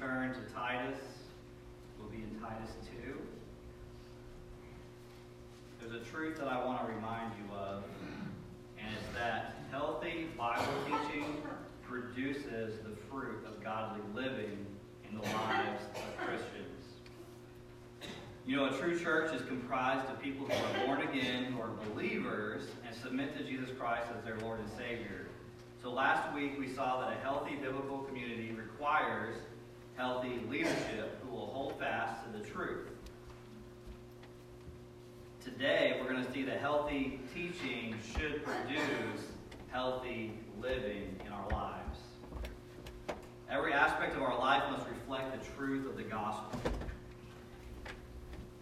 turn to Titus, we'll be in Titus 2. There's a truth that I want to remind you of, and it's that healthy Bible teaching produces the fruit of godly living in the lives of Christians. You know, a true church is comprised of people who are born again, who are believers, and submit to Jesus Christ as their Lord and Savior. So last week we saw that a healthy biblical community requires healthy leadership who will hold fast to the truth. Today we're going to see that healthy teaching should produce healthy living in our lives. Every aspect of our life must reflect the truth of the gospel.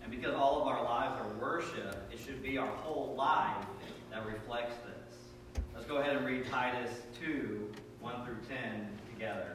And because all of our lives are worship, it should be our whole life that reflects this. Let's go ahead and read Titus 2 1 through 10 together.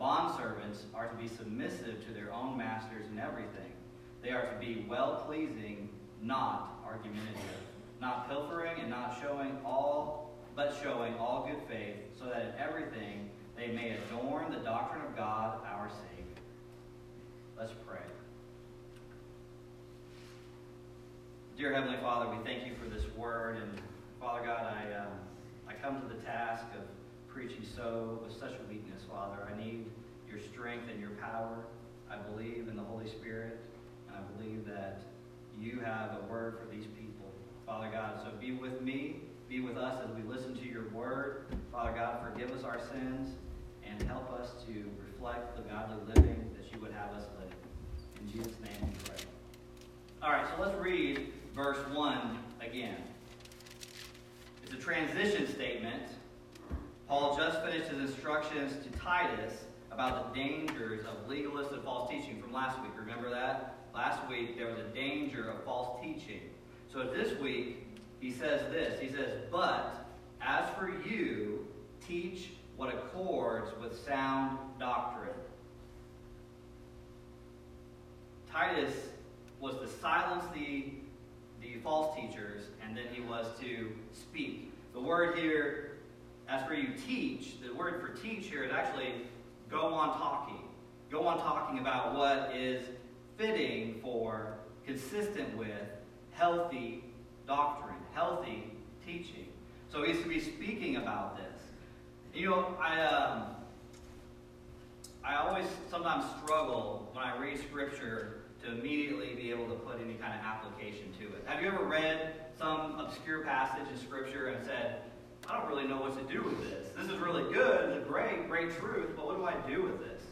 Bondservants are to be submissive to their own masters in everything. They are to be well pleasing, not argumentative, not pilfering and not showing all, but showing all good faith, so that in everything they may adorn the doctrine of God our Savior. Let's pray. Dear Heavenly Father, we thank you for this word, and Father God, I um, I come to the task of preaching so with such a weakness, Father. I need your strength and your power. I believe in the Holy Spirit, and I believe that you have a word for these people, Father God. So be with me, be with us as we listen to your word. Father God, forgive us our sins and help us to reflect the godly living that you would have us live. In Jesus' name we pray. All right, so let's read verse 1 again. It's a transition statement. Paul just finished his instructions to Titus about the dangers of legalist and false teaching from last week. Remember that? Last week there was a danger of false teaching. So this week he says this. He says, But as for you, teach what accords with sound doctrine. Titus was to silence the, the false teachers, and then he was to speak. The word here, as for you teach, the word for teach here is actually go on talking. Go on talking about what is fitting for, consistent with, healthy doctrine, healthy teaching. So he's to be speaking about this. You know, I um, I always sometimes struggle when I read scripture to immediately be able to put any kind of application to it. Have you ever read some obscure passage in scripture and said, I don't really know what to do with this. This is really good, it's a great, great truth, but what do I do with this?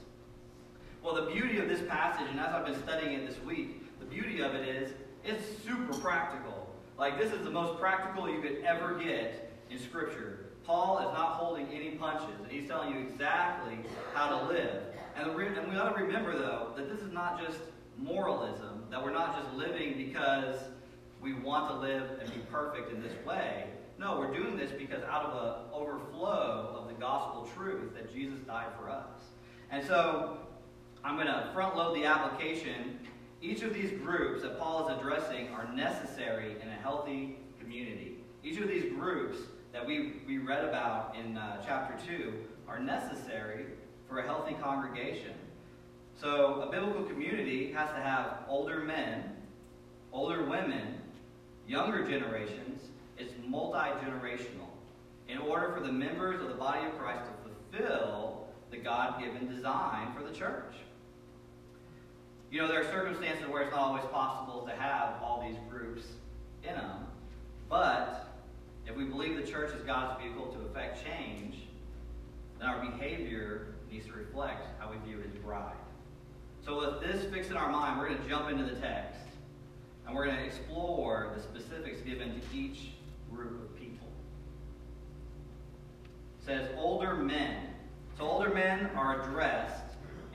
Well, the beauty of this passage, and as I've been studying it this week, the beauty of it is it's super practical. Like, this is the most practical you could ever get in Scripture. Paul is not holding any punches, and he's telling you exactly how to live. And, re- and we ought to remember, though, that this is not just moralism, that we're not just living because we want to live and be perfect in this way. No, we're doing this because out of an overflow of the gospel truth that Jesus died for us. And so I'm going to front load the application. Each of these groups that Paul is addressing are necessary in a healthy community. Each of these groups that we, we read about in uh, chapter 2 are necessary for a healthy congregation. So, a biblical community has to have older men, older women, younger generations. It's multi generational in order for the members of the body of Christ to fulfill the God given design for the church. You know, there are circumstances where it's not always possible to have all these groups in them, but if we believe the church is God's vehicle to effect change, then our behavior needs to reflect how we view his bride. So, with this fixed in our mind, we're going to jump into the text and we're going to explore the specifics given to each group of people. It says, older men. So, older men are addressed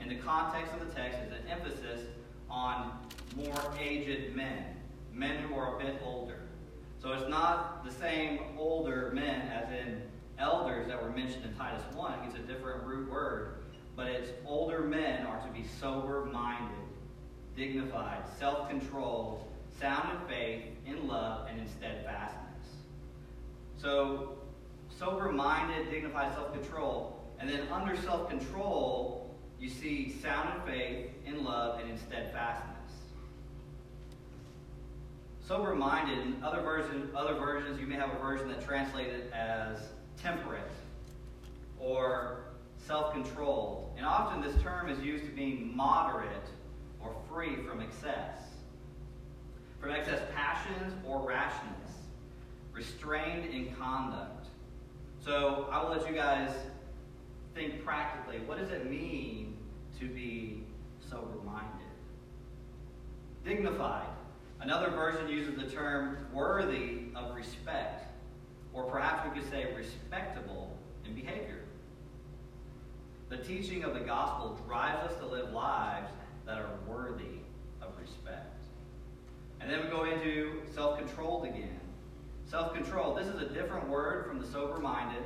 in the context of the text as an emphasis on more aged men, men who are a bit older. So, it's not the same older men as in elders that were mentioned in Titus 1. It's a different root word but its older men are to be sober minded, dignified, self controlled, sound in faith, in love, and in steadfastness. So, sober minded, dignified self control. And then under self control, you see sound in faith, in love, and in steadfastness. Sober minded, in other, version, other versions, you may have a version that translated as temperate or self controlled. And often this term is used to mean moderate or free from excess, from excess passions or rashness, restrained in conduct. So I will let you guys think practically what does it mean to be sober minded? Dignified. Another version uses the term worthy of respect, or perhaps we could say respectable in behavior. The teaching of the gospel drives us to live lives that are worthy of respect. And then we go into self controlled again. Self control, this is a different word from the sober minded,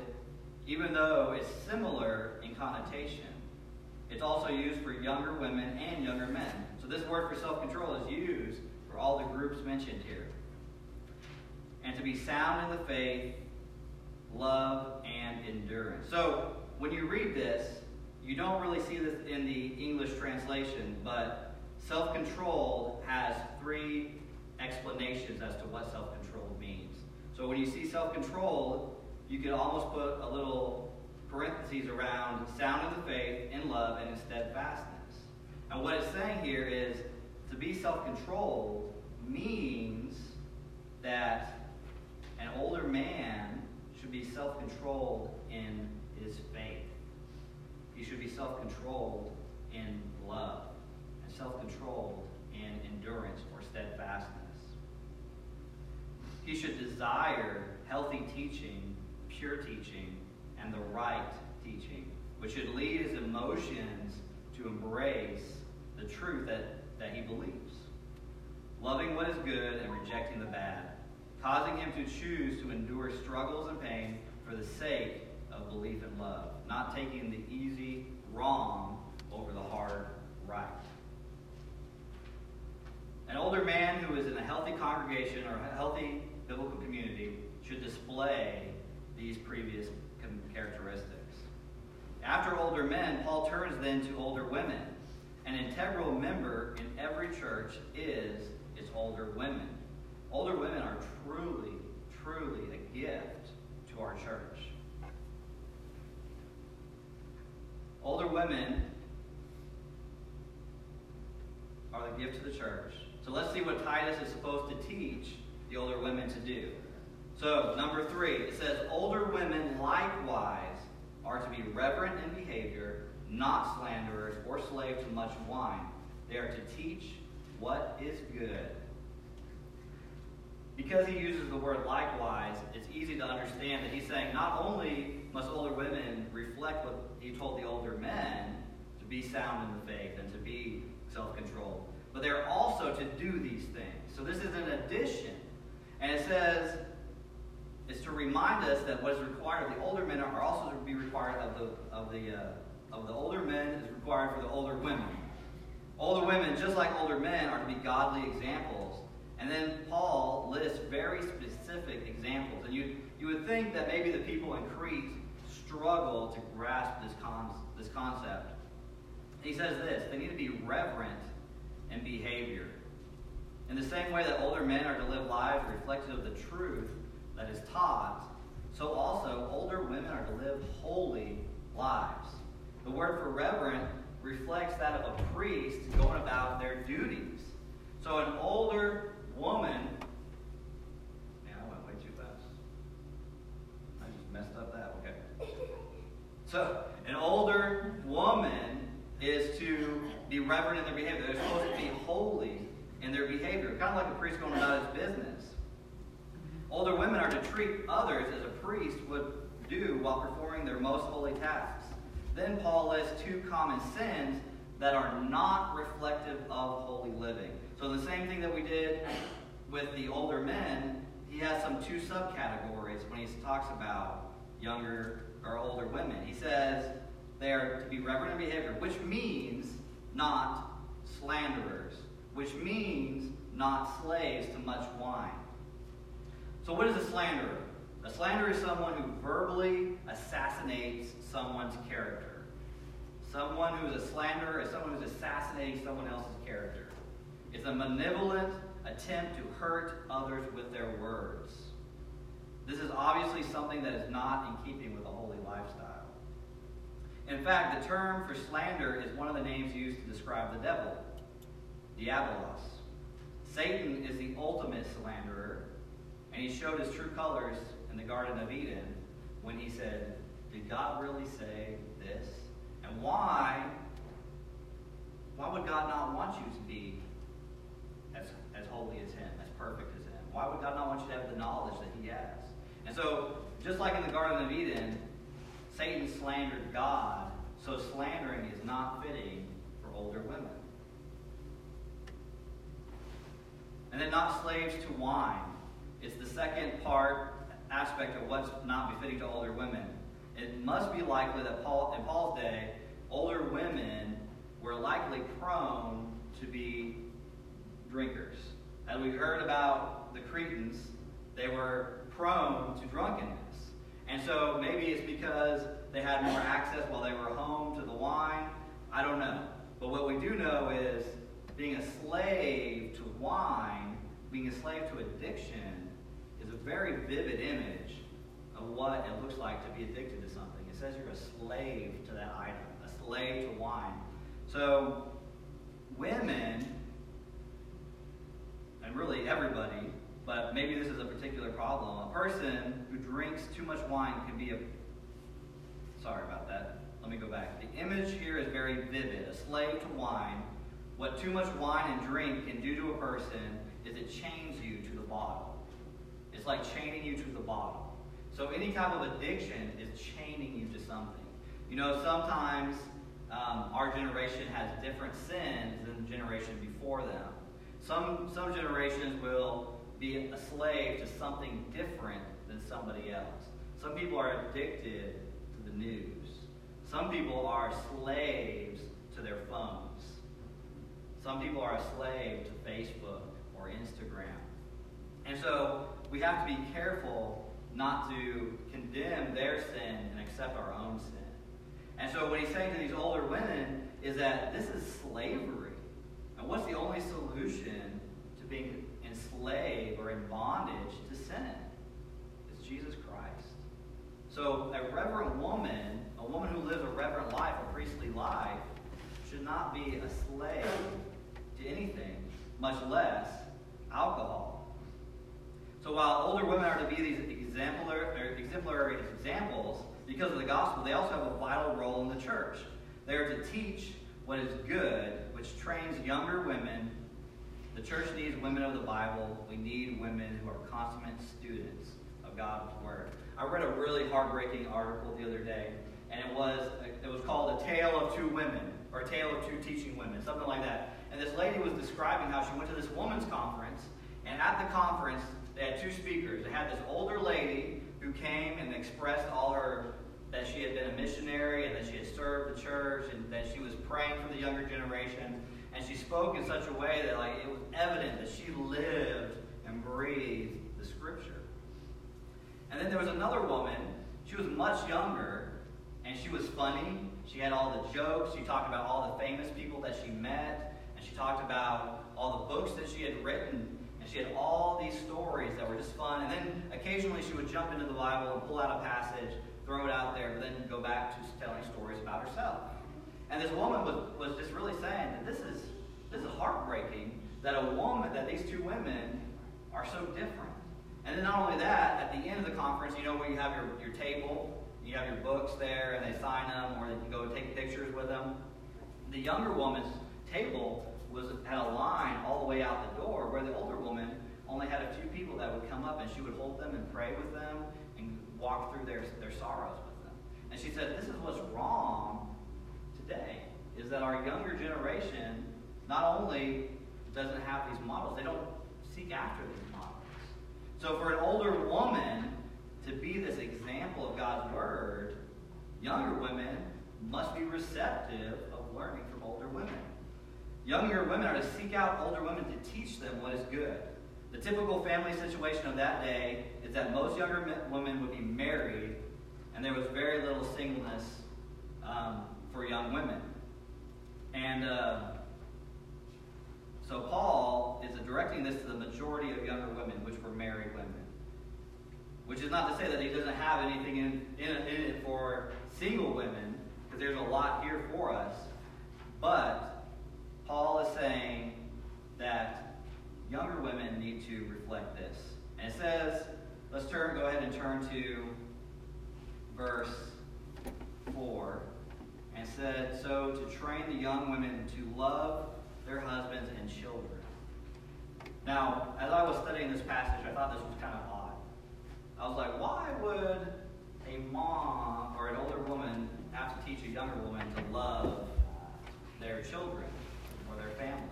even though it's similar in connotation. It's also used for younger women and younger men. So this word for self control is used for all the groups mentioned here. And to be sound in the faith, love, and endurance. So when you read this, you don't really see this in the English translation, but self control has three explanations as to what self. So when you see self control, you could almost put a little parentheses around sound in the faith, in love, and in steadfastness. And what it's saying here is to be self controlled means that an older man should be self controlled in his faith. He should be self controlled in love and self controlled in endurance or steadfastness. He should desire healthy teaching, pure teaching, and the right teaching, which should lead his emotions to embrace the truth that, that he believes. Loving what is good and rejecting the bad, causing him to choose to endure struggles and pain for the sake of belief and love, not taking the easy wrong over the hard right. An older man who is in a healthy congregation or a healthy biblical community should display these previous characteristics. After older men, Paul turns then to older women. An integral member in every church is its older women. Older women are truly, truly a gift to our church. Older women are the gift to the church. So let's see what Titus is supposed to teach the older women to do. So, number three, it says, Older women likewise are to be reverent in behavior, not slanderers or slaves to much wine. They are to teach what is good. Because he uses the word likewise, it's easy to understand that he's saying not only must older women reflect what he told the older men to be sound in the faith and to be self controlled. But they're also to do these things. So this is an addition. And it says it's to remind us that what is required of the older men are also to be required of the of the uh, of the older men is required for the older women. Older women, just like older men, are to be godly examples. And then Paul lists very specific examples. And you, you would think that maybe the people in Crete struggle to grasp this, con- this concept. He says this they need to be reverent in behavior. In the same way that older men are to live lives reflective of the truth that is taught, so also older women are to live holy lives. The word for reverent reflects that of a priest going about their duties. So an older woman. Man, I went way too fast. I just messed up that. Okay. So an older woman is to be reverent in their behavior. They're supposed to be holy in their behavior, kind of like a priest going about his business. Older women are to treat others as a priest would do while performing their most holy tasks. Then Paul lists two common sins that are not reflective of holy living. So the same thing that we did with the older men, he has some two subcategories when he talks about younger or older women. He says they are to be reverent in behavior, which means not slanderers, which means not slaves to much wine. So what is a slanderer? A slanderer is someone who verbally assassinates someone's character. Someone who is a slanderer is someone who's assassinating someone else's character. It's a malevolent attempt to hurt others with their words. This is obviously something that is not in keeping with a holy lifestyle. In fact, the term for slander is one of the names used to describe the devil, diabolos. Satan is the ultimate slanderer, and he showed his true colors in the Garden of Eden when he said, Did God really say this? And why? Why would God not want you to be as, as holy as Him, as perfect as Him? Why would God not want you to have the knowledge that He has? And so, just like in the Garden of Eden, Satan slandered God, so slandering is not fitting for older women. And then not slaves to wine. It's the second part, aspect of what's not befitting to older women. It must be likely that Paul, in Paul's day, older women were likely prone to be drinkers. As we heard about the Cretans, they were prone to drunkenness. And so maybe it's because they had more access while they were home to the wine. I don't know. But what we do know is being a slave to wine, being a slave to addiction, is a very vivid image of what it looks like to be addicted to something. It says you're a slave to that item, a slave to wine. So, women, and really everybody, but maybe this is a particular problem. A person who drinks too much wine can be a. Sorry about that. Let me go back. The image here is very vivid. A slave to wine. What too much wine and drink can do to a person is it chains you to the bottle. It's like chaining you to the bottle. So any type of addiction is chaining you to something. You know, sometimes um, our generation has different sins than the generation before them. Some, some generations will be a slave to something different than somebody else. Some people are addicted to the news. Some people are slaves to their phones. Some people are a slave to Facebook or Instagram. And so we have to be careful not to condemn their sin and accept our own sin. And so what he's saying to these older women is that this is slavery. And what's the only solution to being enslaved or in bondage to sin? It's Jesus Christ. So a reverent woman, a woman who lives a reverent life, a priestly life, should not be a slave to anything, much less alcohol. So while older women are to be these exemplary, exemplary examples, because of the gospel, they also have a vital role in the church. They are to teach what is good, which trains younger women. The church needs women of the Bible. We need women who are consummate students of God's Word. I read a really heartbreaking article the other day, and it was it was called "A Tale of Two Women" or "A Tale of Two Teaching Women," something like that. And this lady was describing how she went to this women's conference, and at the conference they had two speakers. They had this older lady who came and expressed all her that she had been a missionary and that she had served the church and that she was praying for the younger generation. And she spoke in such a way that like it was evident that she lived and breathed the scripture. And then there was another woman, she was much younger, and she was funny. She had all the jokes. She talked about all the famous people that she met, she talked about all the books that she had written and she had all these stories that were just fun. And then occasionally she would jump into the Bible and pull out a passage, throw it out there, but then go back to telling stories about herself. And this woman was, was just really saying that this is this is heartbreaking that a woman, that these two women are so different. And then not only that, at the end of the conference, you know where you have your, your table, you have your books there, and they sign them, or they can go take pictures with them. The younger woman's table was had a line all the way out the door, where the older woman only had a few people that would come up, and she would hold them and pray with them and walk through their, their sorrows with them. And she said, this is what's wrong today, is that our younger generation not only doesn't have these models, they don't seek after these models. So for an older woman to be this example of God's word, younger women must be receptive of learning from older women. Younger women are to seek out older women to teach them what is good. The typical family situation of that day is that most younger women would be married, and there was very little singleness um, for young women. And uh, so Paul is directing this to the majority of younger women, which were married women. Which is not to say that he doesn't have anything in, in, in it for single women, because there's a lot here for us. But Paul is saying that younger women need to reflect this. And it says, let's turn, go ahead and turn to verse 4. And said, So to train the young women to love their husbands and children. Now, as I was studying this passage, I thought this was kind of odd. I was like, why would a mom or an older woman have to teach a younger woman to love their children their family?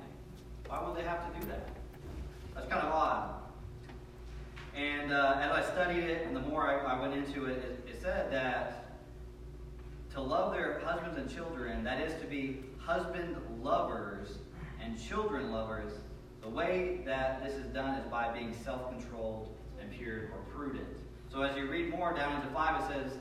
Why would they have to do that? That's kind of odd. And uh, as I studied it, and the more I, I went into it, it, it said that to love their husbands and children, that is to be husband lovers and children lovers, the way that this is done is by being self controlled and pure or prudent. So as you read more down into 5, it says,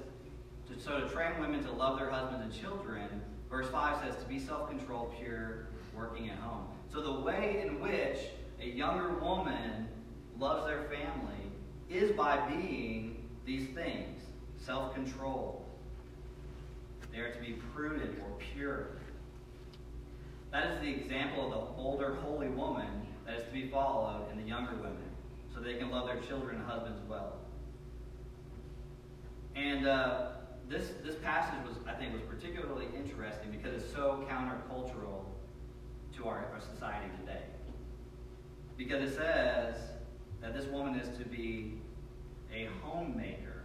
so to train women to love their husbands and children. Verse 5 says, to be self controlled, pure, working at home. So the way in which a younger woman loves their family is by being these things self controlled. They are to be prudent or pure. That is the example of the older holy woman that is to be followed in the younger women, so they can love their children and husbands well. And uh, this this passage was, I think, was particularly interesting because it's so countercultural to our, our society today. Because it says that this woman is to be a homemaker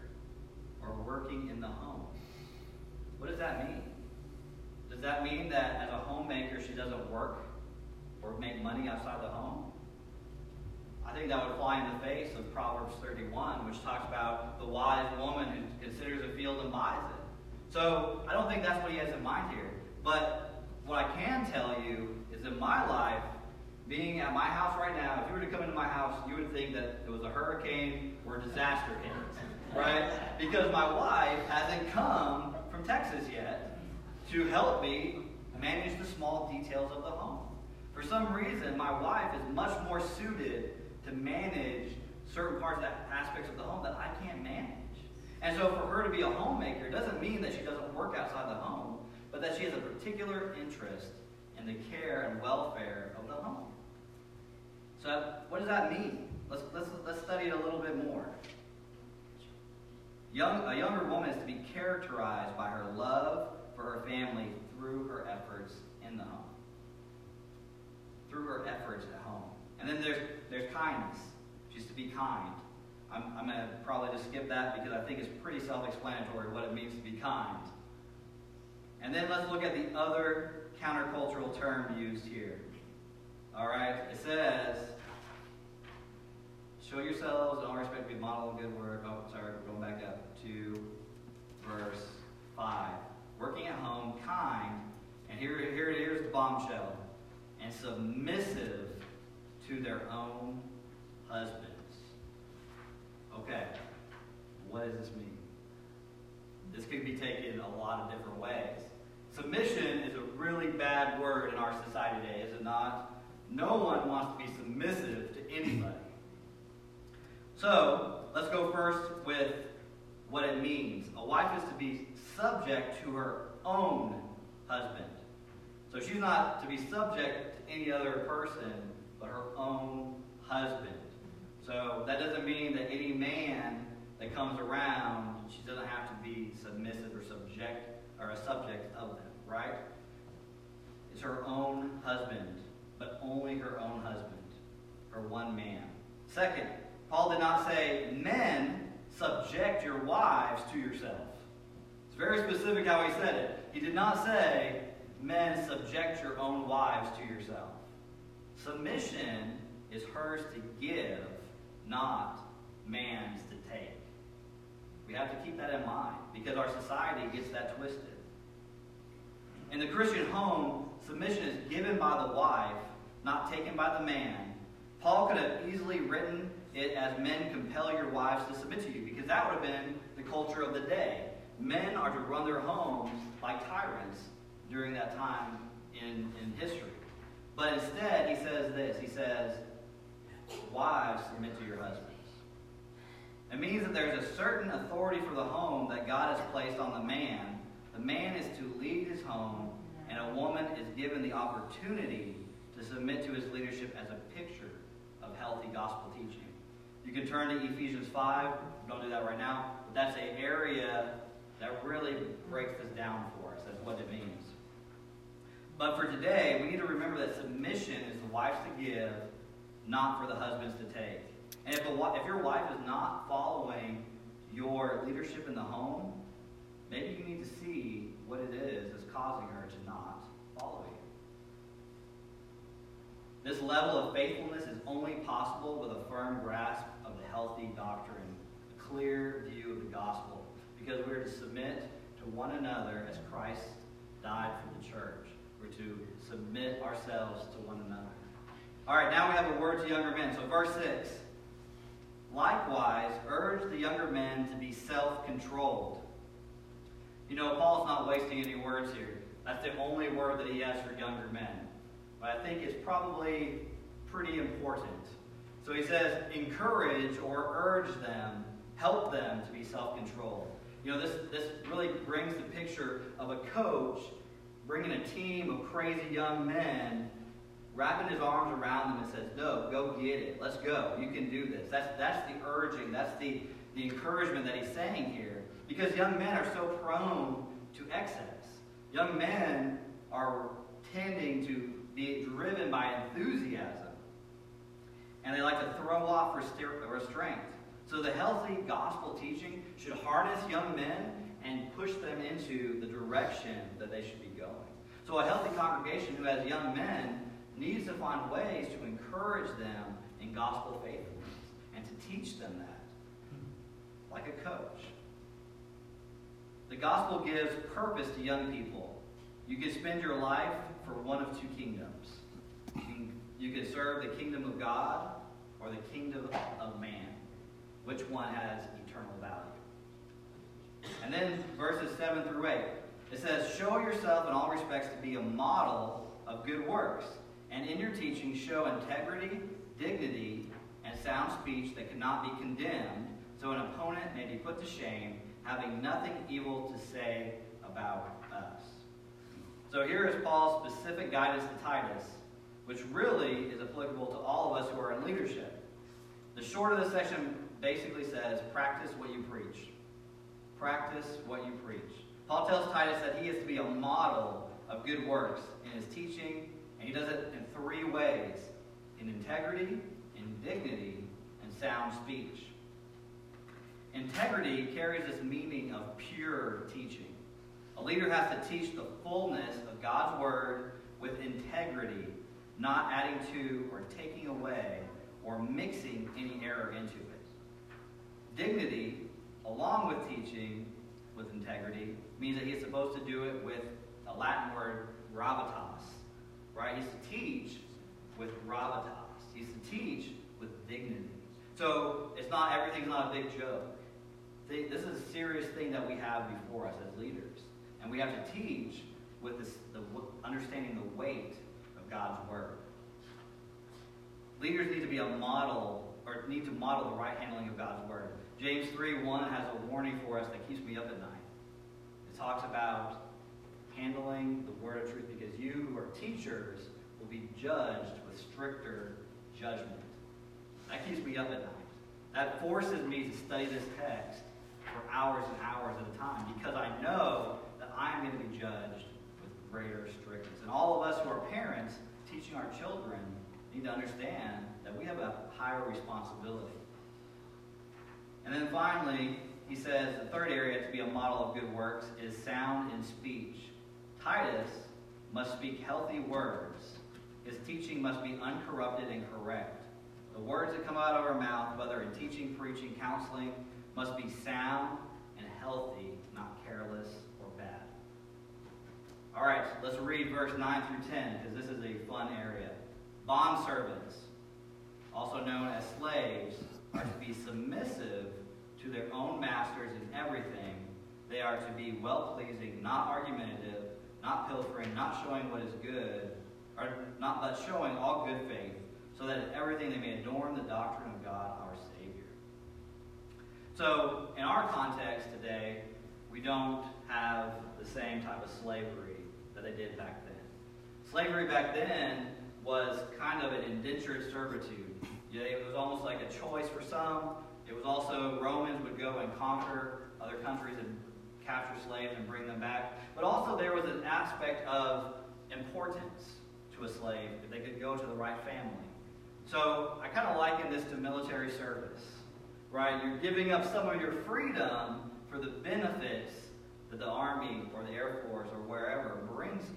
or working in the home. What does that mean? Does that mean that as a homemaker she doesn't work or make money outside the home? I think that would fly in the face of Proverbs 31, which talks about the wise woman who considers a field and buys it. So I don't think that's what he has in mind here. But what I can tell you is in my life, being at my house right now, if you were to come into my house, you would think that it was a hurricane or a disaster hit, right? Because my wife hasn't come from Texas yet to help me manage the small details of the home. For some reason, my wife is much more suited to manage certain parts, of that aspects of the home that I can't manage. And so for her to be a homemaker doesn't mean that she doesn't work outside the home, but that she has a particular interest in the care and welfare of the home. So what does that mean? Let's, let's, let's study it a little bit more. Young, a younger woman is to be characterized by her love for her family through her efforts in the home. Through her efforts at home. And then there's, there's kindness. She's to be kind. I'm, I'm going to probably just skip that because I think it's pretty self-explanatory what it means to be kind. And then let's look at the other countercultural term used here. All right, it says, show yourselves in all respect to be a model of good work. Oh, sorry, we're going back up to verse 5 working at home, kind, and here, here here's the bombshell, and submissive to their own husbands. Okay, what does this mean? This could be taken a lot of different ways. Submission is a really bad word in our society today, is it not? No one wants to be submissive to anybody. So, let's go first with what it means. A wife is to be subject to her own husband. So she's not to be subject to any other person but her own husband. So that doesn't mean that any man that comes around, she doesn't have to be submissive or subject or a subject of them, right? It's her own husband, but only her own husband, her one man. Second, Paul did not say, men, subject your wives to yourself. It's very specific how he said it. He did not say, men, subject your own wives to yourself. Submission is hers to give, not man's to take. We have to keep that in mind because our society gets that twisted. In the Christian home, submission is given by the wife, not taken by the man. Paul could have easily written it as men compel your wives to submit to you because that would have been the culture of the day. Men are to run their homes like tyrants during that time in, in history. But instead, he says this he says, Wives, submit to your husbands. It means that there's a certain authority for the home that God has placed on the man. The man is to lead his home, and a woman is given the opportunity to submit to his leadership as a picture of healthy gospel teaching. You can turn to Ephesians 5. Don't do that right now. But that's an area that really breaks this down for us. That's what it means. But for today, we need to remember that submission is the wife's to give, not for the husbands to take. And if, if your wife is not following your leadership in the home, maybe you need to see what it is that's causing her to not follow you. This level of faithfulness is only possible with a firm grasp of the healthy doctrine, a clear view of the gospel, because we are to submit to one another as Christ died for the church. We're to submit ourselves to one another. All right, now we have a word to younger men. So, verse 6. Likewise, urge the younger men to be self controlled. You know, Paul's not wasting any words here. That's the only word that he has for younger men. But I think it's probably pretty important. So he says, encourage or urge them, help them to be self controlled. You know, this, this really brings the picture of a coach bringing a team of crazy young men, wrapping his arms around them and says, no, go get it. Let's go. You can do this. That's, that's the urging. That's the, the encouragement that he's saying here. Because young men are so prone to excess. Young men are tending to be driven by enthusiasm. And they like to throw off restraint. So the healthy gospel teaching should harness young men and push them into the direction that they should be going. So a healthy congregation who has young men needs to find ways to encourage them in gospel faithfulness and to teach them that, like a coach. The gospel gives purpose to young people. You can spend your life for one of two kingdoms. You can, you can serve the kingdom of God or the kingdom of man. Which one has eternal value? And then verses 7 through 8. It says, Show yourself in all respects to be a model of good works, and in your teaching show integrity, dignity, and sound speech that cannot be condemned, so an opponent may be put to shame, having nothing evil to say about us. So here is Paul's specific guidance to Titus, which really is applicable to all of us who are in leadership. The short of the section basically says, practice what you preach. Practice what you preach. Paul tells Titus that he is to be a model of good works in his teaching, and he does it in three ways in integrity, in dignity, and sound speech. Integrity carries this meaning of pure teaching. A leader has to teach the fullness of God's word with integrity, not adding to or taking away or mixing any error into it. Dignity, along with teaching with integrity, means that he's supposed to do it with a Latin word, gravitas. Right? He's to teach with gravitas. He's to teach with dignity. So it's not everything's not a big joke. This is a serious thing that we have before us as leaders. And we have to teach with this, the understanding the weight of God's word. Leaders need to be a model, or need to model the right handling of God's word. James 3 1 has a warning for us that keeps me up at night. It talks about handling the word of truth because you who are teachers will be judged with stricter judgment. That keeps me up at night. That forces me to study this text for hours and hours at a time because I know that I'm going to be judged with greater strictness. And all of us who are parents teaching our children need to understand that we have a higher responsibility. And then finally, he says the third area to be a model of good works is sound in speech. Titus must speak healthy words. His teaching must be uncorrupted and correct. The words that come out of our mouth, whether in teaching, preaching, counseling, must be sound and healthy, not careless or bad. All right, let's read verse 9 through 10 because this is a fun area. Bond servants, also known as slaves, are to be submissive to their own masters in everything. They are to be well pleasing, not argumentative, not pilfering, not showing what is good, or not but showing all good faith, so that in everything they may adorn the doctrine of God. So, in our context today, we don't have the same type of slavery that they did back then. Slavery back then was kind of an indentured servitude. It was almost like a choice for some. It was also Romans would go and conquer other countries and capture slaves and bring them back. But also there was an aspect of importance to a slave if they could go to the right family. So I kind of liken this to military service, right? You're giving up some of your freedom for the benefits that the Army or the Air Force or wherever brings you.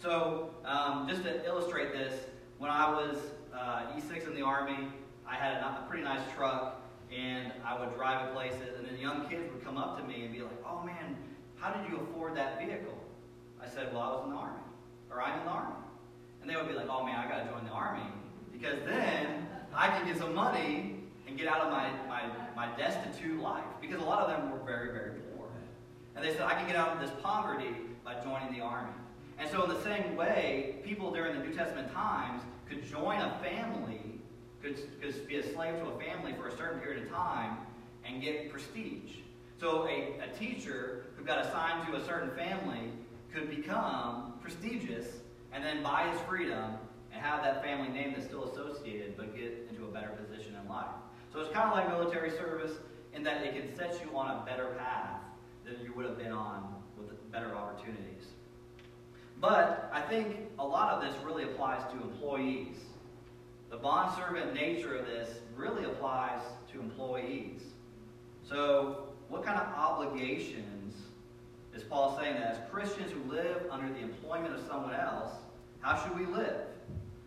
So um, just to illustrate this, when I was uh, E6 in the Army, I had a, a pretty nice truck and I would drive it places, and then young kids would come up to me and be like, oh man, how did you afford that vehicle? I said, well, I was in the Army, or I'm in the Army. And they would be like, oh man, I got to join the Army, because then I can get some money and get out of my, my, my destitute life. Because a lot of them were very, very poor. And they said, I can get out of this poverty by joining the Army. And so in the same way, people during the New Testament times could join a family could, could be a slave to a family for a certain period of time and get prestige. So a, a teacher who got assigned to a certain family could become prestigious and then buy his freedom and have that family name that's still associated but get into a better position in life. So it's kind of like military service in that it can set you on a better path than you would have been on with better opportunities. But I think a lot of this really applies to employees. The bondservant nature of this really applies to employees. So, what kind of obligations is Paul saying that as Christians who live under the employment of someone else, how should we live?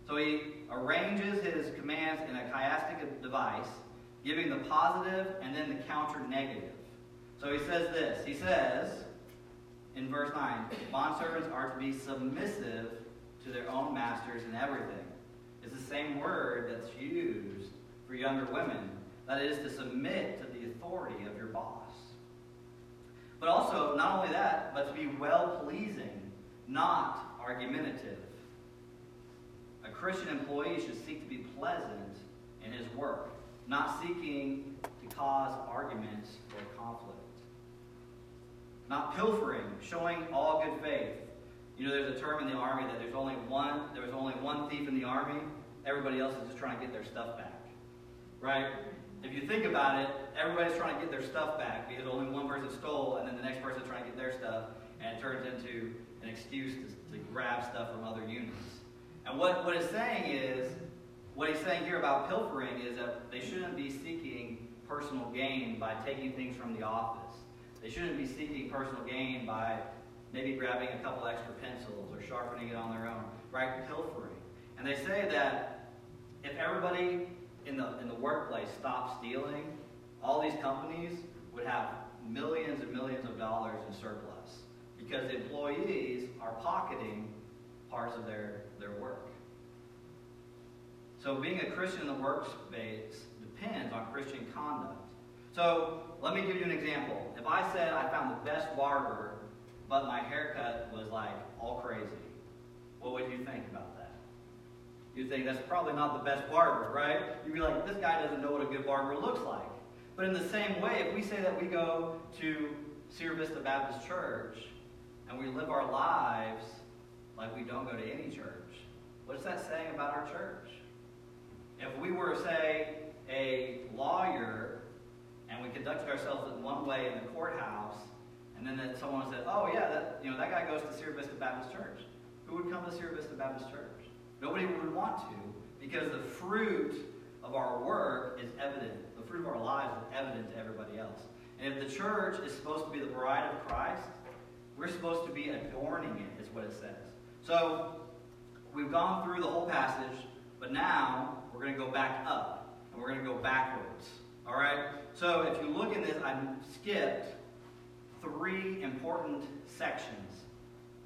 So he arranges his commands in a chiastic device, giving the positive and then the counter negative. So he says this. He says in verse 9, bondservants are to be submissive to their own masters in everything It's the same word that's used for younger women. That is to submit to the authority of your boss. But also, not only that, but to be well pleasing, not argumentative. A Christian employee should seek to be pleasant in his work, not seeking to cause arguments or conflict. Not pilfering, showing all good faith, you know, there's a term in the army that there's only one, there was only one thief in the army. Everybody else is just trying to get their stuff back. Right? If you think about it, everybody's trying to get their stuff back because only one person stole, and then the next person trying to get their stuff, and it turns into an excuse to, to grab stuff from other units. And what, what it's saying is, what he's saying here about pilfering is that they shouldn't be seeking personal gain by taking things from the office. They shouldn't be seeking personal gain by maybe grabbing a couple extra pencils or sharpening it on their own, right? Pilfering. And they say that if everybody in the, in the workplace stopped stealing, all these companies would have millions and millions of dollars in surplus because employees are pocketing parts of their, their work. So being a Christian in the workspace depends on Christian conduct. So let me give you an example. If I said I found the best barber but my haircut was like all crazy. What would you think about that? You'd think that's probably not the best barber, right? You'd be like, this guy doesn't know what a good barber looks like. But in the same way, if we say that we go to Sierra Vista Baptist Church and we live our lives like we don't go to any church, what's that saying about our church? If we were, say, a lawyer and we conducted ourselves in one way in the courthouse, and then that someone said, "Oh yeah, that you know that guy goes to Sierra Vista Baptist Church," who would come to Sierra Vista Baptist Church? Nobody would want to, because the fruit of our work is evident. The fruit of our lives is evident to everybody else. And if the church is supposed to be the bride of Christ, we're supposed to be adorning it, is what it says. So we've gone through the whole passage, but now going to go back up and we're going to go backwards. All right? So if you look in this, I skipped three important sections.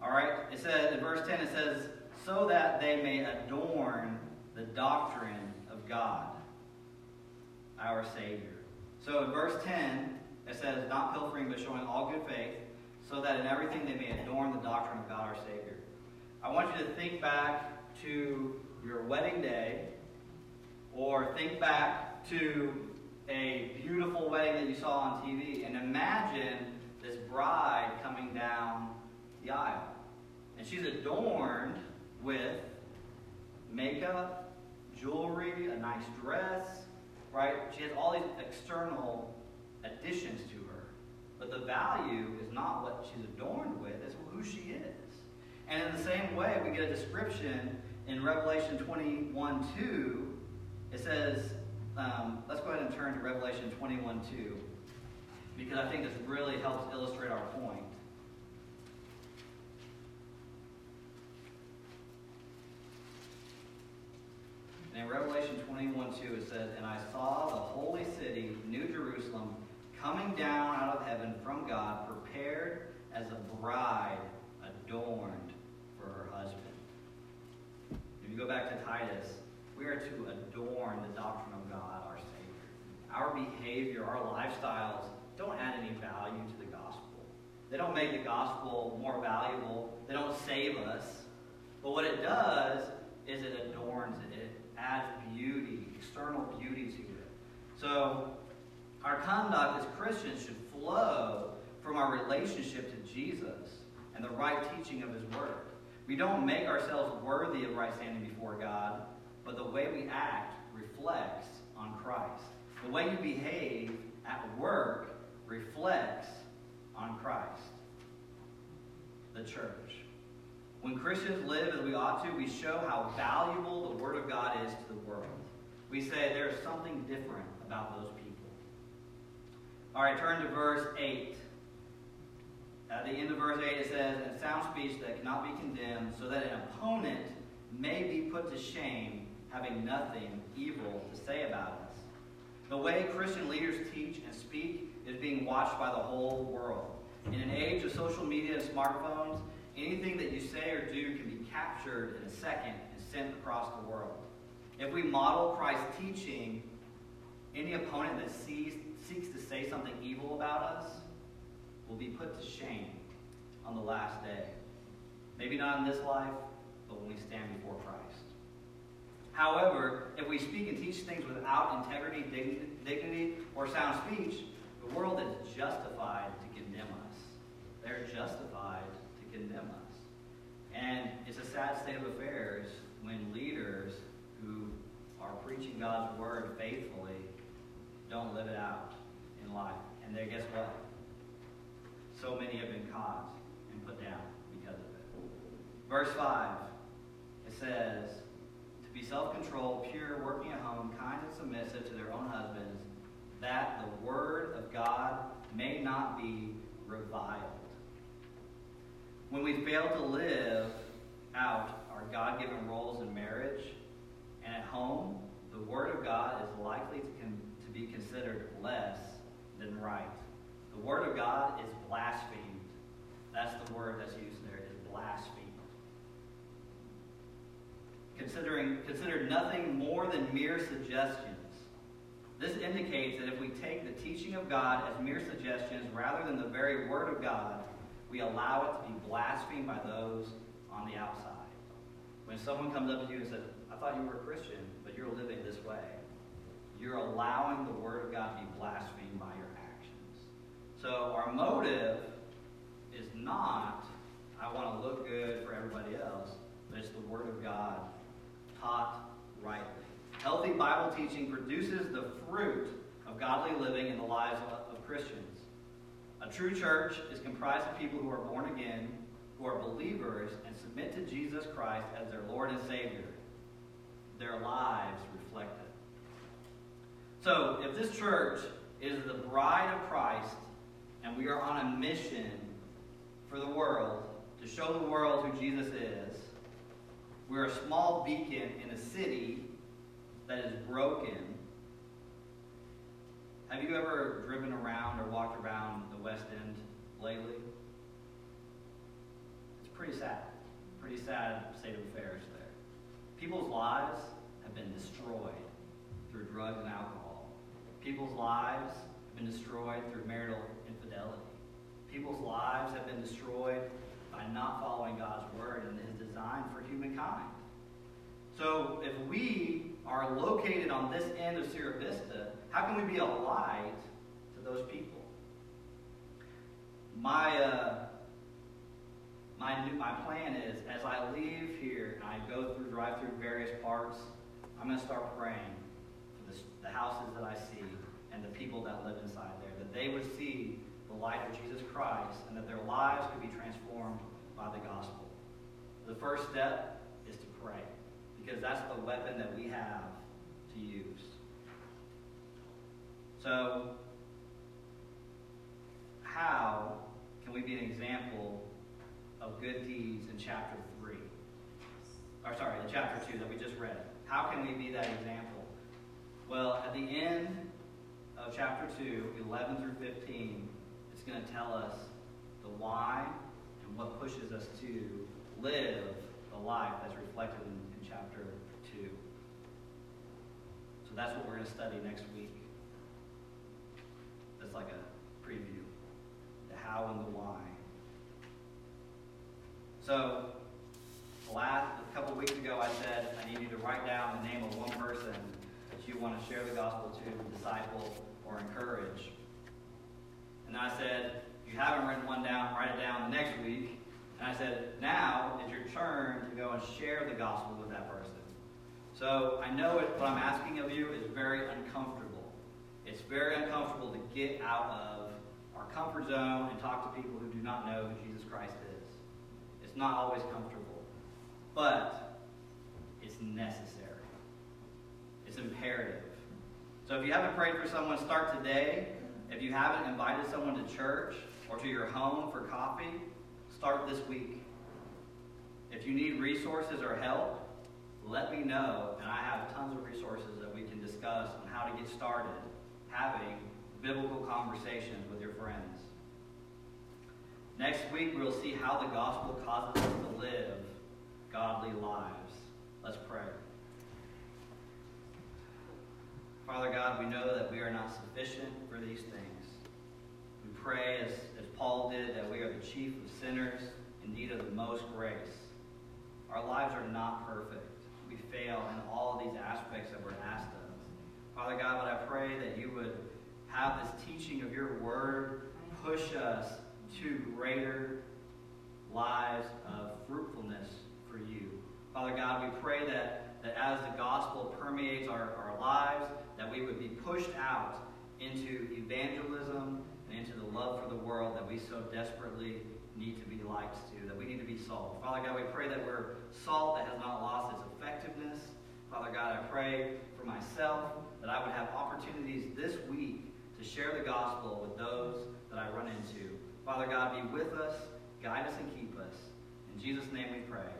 All right? It says in verse 10 it says so that they may adorn the doctrine of God, our Savior. So in verse 10 it says not pilfering but showing all good faith so that in everything they may adorn the doctrine of God our Savior. I want you to think back to your wedding day or think back to a beautiful wedding that you saw on TV and imagine this bride coming down the aisle. And she's adorned with makeup, jewelry, a nice dress, right? She has all these external additions to her. But the value is not what she's adorned with, it's who she is. And in the same way, we get a description in Revelation 21 2. It says, um, let's go ahead and turn to Revelation 21 2, because I think this really helps illustrate our point. And in Revelation 21 2, it says, And I saw the holy city, New Jerusalem, coming down out of heaven from God, prepared as a bride adorned for her husband. If you go back to Titus, we are to adorn the doctrine of God, our Savior. Our behavior, our lifestyles don't add any value to the gospel. They don't make the gospel more valuable. They don't save us. But what it does is it adorns it. It adds beauty, external beauty to it. So our conduct as Christians should flow from our relationship to Jesus and the right teaching of His Word. We don't make ourselves worthy of right standing before God, but the way we act reflects on Christ. The way you behave at work reflects on Christ. The church. When Christians live as we ought to, we show how valuable the Word of God is to the world. We say there's something different about those people. All right, turn to verse 8. At the end of verse 8, it says, And sound speech that cannot be condemned, so that an opponent may be put to shame, having nothing evil to say about us. The way Christian leaders teach and speak is being watched by the whole world. In an age of social media and smartphones, anything that you say or do can be captured in a second and sent across the world. If we model Christ's teaching, any opponent that sees, seeks to say something evil about us will be put to shame on the last day. Maybe not in this life, but when we stand before Christ. However, if we speak and teach things without integrity, dignity, or sound speech, the world is justified to condemn us. They're justified to condemn us. And it's a sad state of affairs when leaders who are preaching God's word faithfully don't live it out in life. And then guess what? So many have been caught and put down because of it. Verse 5, it says, To be self controlled, pure, working at home, kind and submissive to their own husbands, that the word of God may not be reviled. When we fail to live out our God given roles in marriage and at home, the Word of God is likely to, to be considered less than right. The Word of God is blasphemed. That's the word that's used there, is blasphemed. Considering, considered nothing more than mere suggestions. This indicates that if we take the teaching of God as mere suggestions rather than the very Word of God, we allow it to be blasphemed by those on the outside. When someone comes up to you and says, I thought you were a Christian, but you're living this way, you're allowing the Word of God to be blasphemed by your actions. So our motive is not I want to look good for everybody else, but it's the Word of God taught rightly. Healthy Bible teaching produces the fruit of godly living in the lives of, Christians. A true church is comprised of people who are born again, who are believers, and submit to Jesus Christ as their Lord and Savior. Their lives reflect it. So, if this church is the bride of Christ, and we are on a mission for the world to show the world who Jesus is, we're a small beacon in a city that is broken. Have you ever driven around or walked around the West End lately? It's pretty sad. Pretty sad state of affairs there. People's lives have been destroyed through drugs and alcohol. People's lives have been destroyed through marital infidelity. People's lives have been destroyed by not following God's word and his design for humankind. So if we are located on this end of Sierra Vista, how can we be a light to those people? My uh, my new, my plan is as I leave here and I go through drive through various parts, I'm going to start praying for this, the houses that I see and the people that live inside there, that they would see the light of Jesus Christ and that their lives could be transformed by the gospel. The first step is to pray because that's the weapon that we have to use. So, how can we be an example of good deeds in chapter 3? Or, sorry, in chapter 2 that we just read. How can we be that example? Well, at the end of chapter 2, 11 through 15, it's going to tell us the why and what pushes us to live the life that's reflected in, in chapter 2. So that's what we're going to study next week. That's like a preview. The how and the why. So, last, a couple weeks ago, I said I need you to write down the name of one person that you want to share the gospel to, disciple, or encourage. And I said, if you haven't written one down, write it down the next week. And I said, now it's your turn to go and share the gospel with that person. So I know it, what I'm asking of you is very uncomfortable. It's very uncomfortable to get out of our comfort zone and talk to people who do not know who Jesus Christ is. It's not always comfortable, but it's necessary. It's imperative. So if you haven't prayed for someone, start today. If you haven't invited someone to church or to your home for coffee, start this week. If you need resources or help, let me know, and I have tons of resources that we can discuss on how to get started having biblical conversations with your friends. Next week, we'll see how the gospel causes us to live godly lives. Let's pray. Father God, we know that we are not sufficient for these things. We pray, as, as Paul did, that we are the chief of sinners, in need of the most grace. Our lives are not perfect. We fail in all these aspects that we're asked of. us. Father God, but I pray that you would have this teaching of your word push us to greater lives of fruitfulness for you. Father God, we pray that, that as the gospel permeates our, our lives, that we would be pushed out into evangelism and into the love for the world that we so desperately need to be lights to, that we need to be salt. Father God, we pray that we're salt that has not lost its effectiveness. Father God, I pray for myself that I would have opportunities this week to share the gospel with those that I run into. Father God, be with us, guide us, and keep us. In Jesus' name we pray.